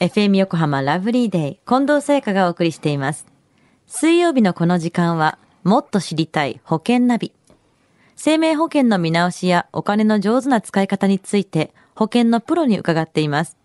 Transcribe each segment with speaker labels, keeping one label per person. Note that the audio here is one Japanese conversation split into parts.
Speaker 1: FM 横浜ラブリーデイ近藤聖香がお送りしています。水曜日のこの時間は、もっと知りたい保険ナビ。生命保険の見直しやお金の上手な使い方について、保険のプロに伺っています。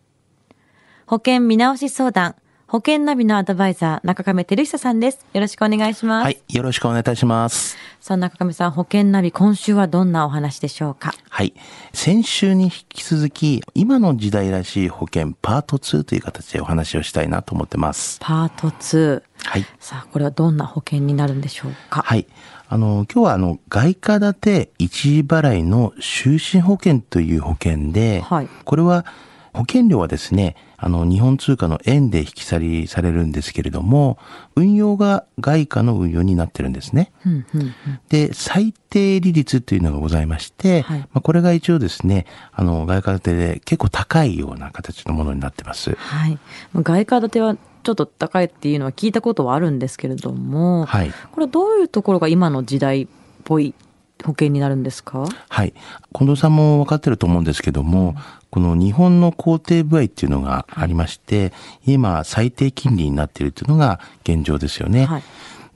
Speaker 1: 保険見直し相談、保険ナビのアドバイザー、中亀照久さんです。よろしくお願いします。
Speaker 2: はい。よろしくお願いいたします。
Speaker 1: さあ、中亀さん、保険ナビ、今週はどんなお話でしょうか？
Speaker 2: はい。先週に引き続き、今の時代らしい保険パート2という形でお話をしたいなと思ってます。
Speaker 1: パート2。
Speaker 2: はい。
Speaker 1: さあ、これはどんな保険になるんでしょうか？
Speaker 2: はい。あの、今日はあの、外貨建て一時払いの終身保険という保険で、
Speaker 1: はい
Speaker 2: これは保険料はですね、あの、日本通貨の円で引き去りされるんですけれども、運用が外貨の運用になってるんですね。
Speaker 1: うんうんうん
Speaker 2: で、最低利率というのがございまして、
Speaker 1: はい
Speaker 2: まあ、これが一応ですね、あの、外貨建てで結構高いような形のものになってます。
Speaker 1: はい。外貨建てはちょっと高いっていうのは聞いたことはあるんですけれども、
Speaker 2: はい。
Speaker 1: これはどういうところが今の時代っぽい保険になるんですか？
Speaker 2: はい。近藤さんも分かってると思うんですけども、この日本の工程部合っていうのがありまして、今最低金利になっているというのが現状ですよね。
Speaker 1: はい。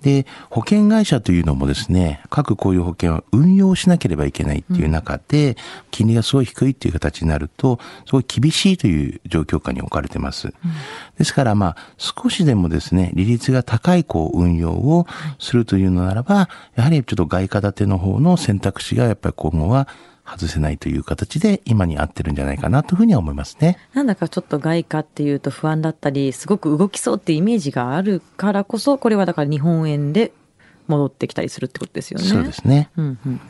Speaker 2: で、保険会社というのもですね、各こういう保険は運用しなければいけないっていう中で、金利がすごい低いっていう形になると、すごい厳しいという状況下に置かれてます。ですから、まあ、少しでもですね、利率が高いこう運用をするというのならば、やはりちょっと外貨建ての方の選択肢がやっぱり今後は外せないという形で今に合ってるんじゃないかなというふうには思いますね。
Speaker 1: なんだかちょっと外貨っていうと不安だったり、すごく動きそうっていうイメージがあるからこそ、これはだから日本円で戻ってきたりするってことですよね。
Speaker 2: そうですね。
Speaker 1: うんうん、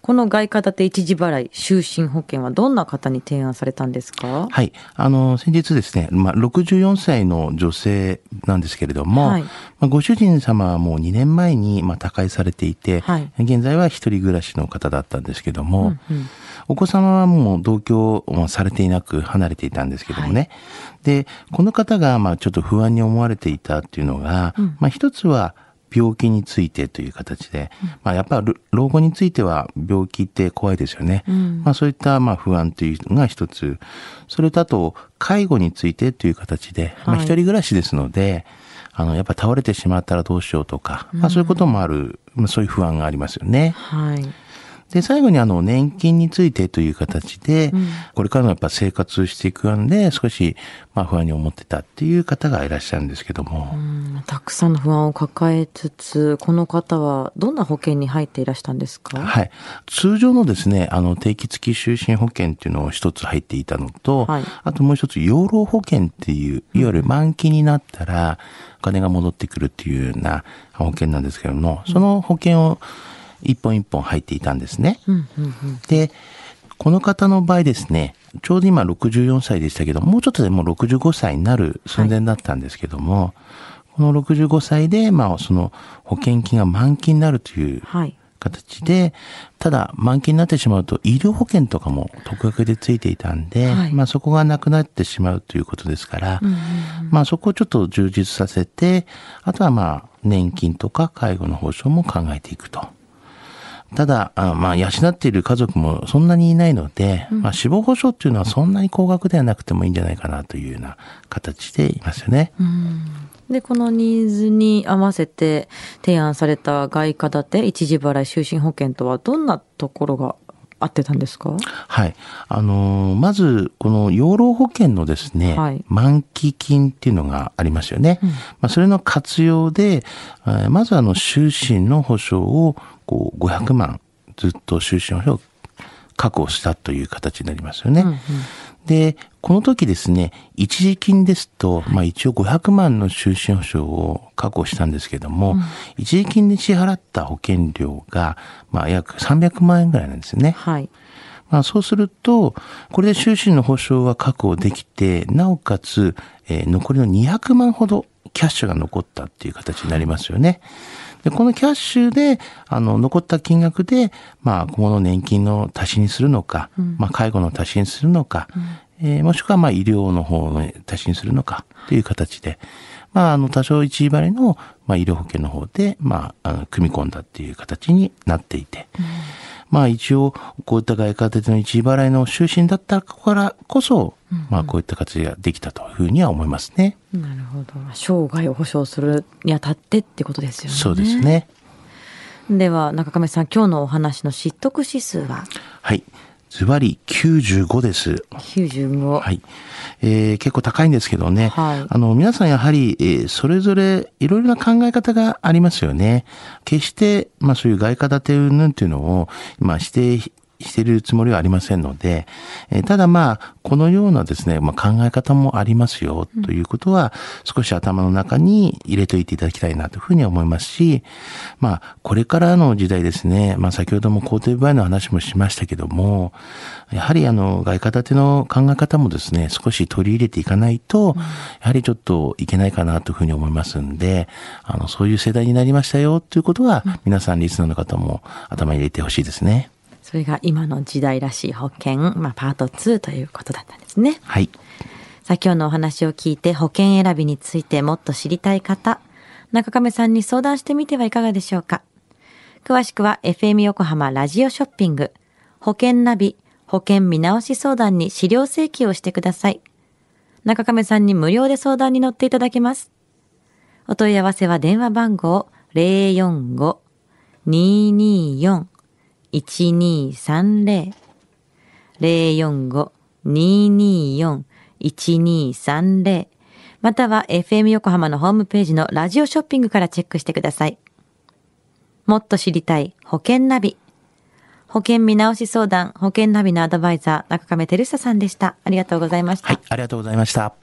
Speaker 1: この外貨建て一時払い終身保険はどんな方に提案されたんですか？
Speaker 2: はい。あの、先日ですね、まあ、64歳の女性なんですけれども、
Speaker 1: はい
Speaker 2: まあ、ご主人様はもう2年前に、まあ、他界されていて、
Speaker 1: はい
Speaker 2: 現在は一人暮らしの方だったんですけども、
Speaker 1: うんうん
Speaker 2: お子様はもう同居もされていなく離れていたんですけどもね。で、この方が、まあ、ちょっと不安に思われていたっていうのが、まあ、一つは、病気についてという形で、まあ、やっぱり老後については病気って怖いですよね。
Speaker 1: ん
Speaker 2: まあ、そういったまあ不安というのが一つ。それとあと、介護についてという形で、まあ、
Speaker 1: はい
Speaker 2: 一人暮らしですので、あの、やっぱ倒れてしまったらどうしようとか、まあ、そういうこともある、まあ、そういう不安がありますよね。
Speaker 1: はい。
Speaker 2: で、最後にあの、年金についてという形で、
Speaker 1: うん
Speaker 2: これからもやっぱ生活していくので、少し、まあ、不安に思ってたっていう方がいらっしゃるんですけども、
Speaker 1: うんたくさんの不安を抱えつつ、この方はどんな保険に入っていらしたんですか？
Speaker 2: はい。通常のですね、あの、定期付き就寝保険っていうのを一つ入っていたのと、
Speaker 1: はい
Speaker 2: あともう一つ、養老保険っていう、いわゆる満期になったら、お金が戻ってくるっていうような保険なんですけども、その保険を一本一本入っていたんですね。
Speaker 1: うんうんうん。
Speaker 2: で、この方の場合ですね、ちょうど今64歳でしたけど、もうちょっとでもう65歳になる寸前だったんですけども、この65歳で、まあ、その保険金が満期になるという
Speaker 1: はい。
Speaker 2: 形で、ただ満期になってしまうと医療保険とかも特約でついていたんで、
Speaker 1: はい
Speaker 2: まあそこがなくなってしまうということですから、
Speaker 1: うんうん
Speaker 2: まあそこをちょっと充実させて、あとはまあ年金とか介護の保障も考えていくと。ただ、あまあ、養っている家族もそんなにいないので、まあ、死亡保障っていうのはそんなに高額ではなくてもいいんじゃないかなというような形でいますよね。
Speaker 1: うんで、このニーズに合わせて提案された外貨建て一時払い終身保険とはどんなところが合ってたんですか？
Speaker 2: はい。あのーまず、この養老保険のですね、
Speaker 1: はい
Speaker 2: 満期金っていうのがありますよね。まあ、それの活用で、えーまずあの、終身の保障を、こう、500万、ずっと終身保障を確保したという形になりますよね。
Speaker 1: うんうん
Speaker 2: で、この時ですね、一時金ですと、まあ一応500万の終身保障を確保したんですけども、一時金で支払った保険料が、まあ約300万円ぐらいなんですよね。
Speaker 1: はい。
Speaker 2: まあそうすると、これで終身の保障は確保できて、なおかつ、えー残りの200万ほどキャッシュが残ったっていう形になりますよね。で、このキャッシュで、あの、残った金額で、まあ、今後の年金の足しにするのか、まあ、介護の足しにするのか、えーもしくは、まあ、医療の方の足しにするのか、という形で、まあ、あの、多少一時払いの、まあ、医療保険の方で、まあ、あの、組み込んだっていう形になっていて、まあ一応、こういった外貨建ての一時払いの終身だったからこそ、まあこういった形ができたというふうには思いますね。
Speaker 1: なるほど。生涯を保障するにあたってってことですよね。
Speaker 2: そうですね。
Speaker 1: では、中亀さん、今日のお話の失得指数は？
Speaker 2: はい。ズバリ95です。
Speaker 1: 95。
Speaker 2: はい。えー結構高いんですけどね。
Speaker 1: はい
Speaker 2: あの、皆さんやはり、えーそれぞれいろいろな考え方がありますよね。決して、まあそういう外貨建て云々っていうのを、まあ否定しているつもりはありませんので、えーただまあ、このようなですね、まあ考え方もありますよ、ということは、少し頭の中に入れといていただきたいなというふうには思いますし、まあ、これからの時代ですね、まあ先ほども肯定売買の話もしましたけども、やはりあの、外貨建ての考え方もですね、少し取り入れていかないと、やはりちょっといけないかなというふうに思いますんで、あの、そういう世代になりましたよということは、皆さんリスナーの方も頭に入れてほしいですね。
Speaker 1: それが今の時代らしい保険、まあ、パート2ということだったんですね。
Speaker 2: はい。
Speaker 1: さあ今日のお話を聞いて保険選びについてもっと知りたい方、中亀さんに相談してみてはいかがでしょうか。詳しくは FM 横浜ラジオショッピング、保険ナビ、保険見直し相談に資料請求をしてください。中亀さんに無料で相談に乗っていただけます。お問い合わせは電話番号045-224-1230 045-224-1230または FM 横浜のホームページのラジオショッピングからチェックしてください。もっと知りたい保険ナビ。保険見直し相談、保険ナビのアドバイザー、中亀照久さんでした。ありがとうございました。
Speaker 2: はい。ありがとうございました。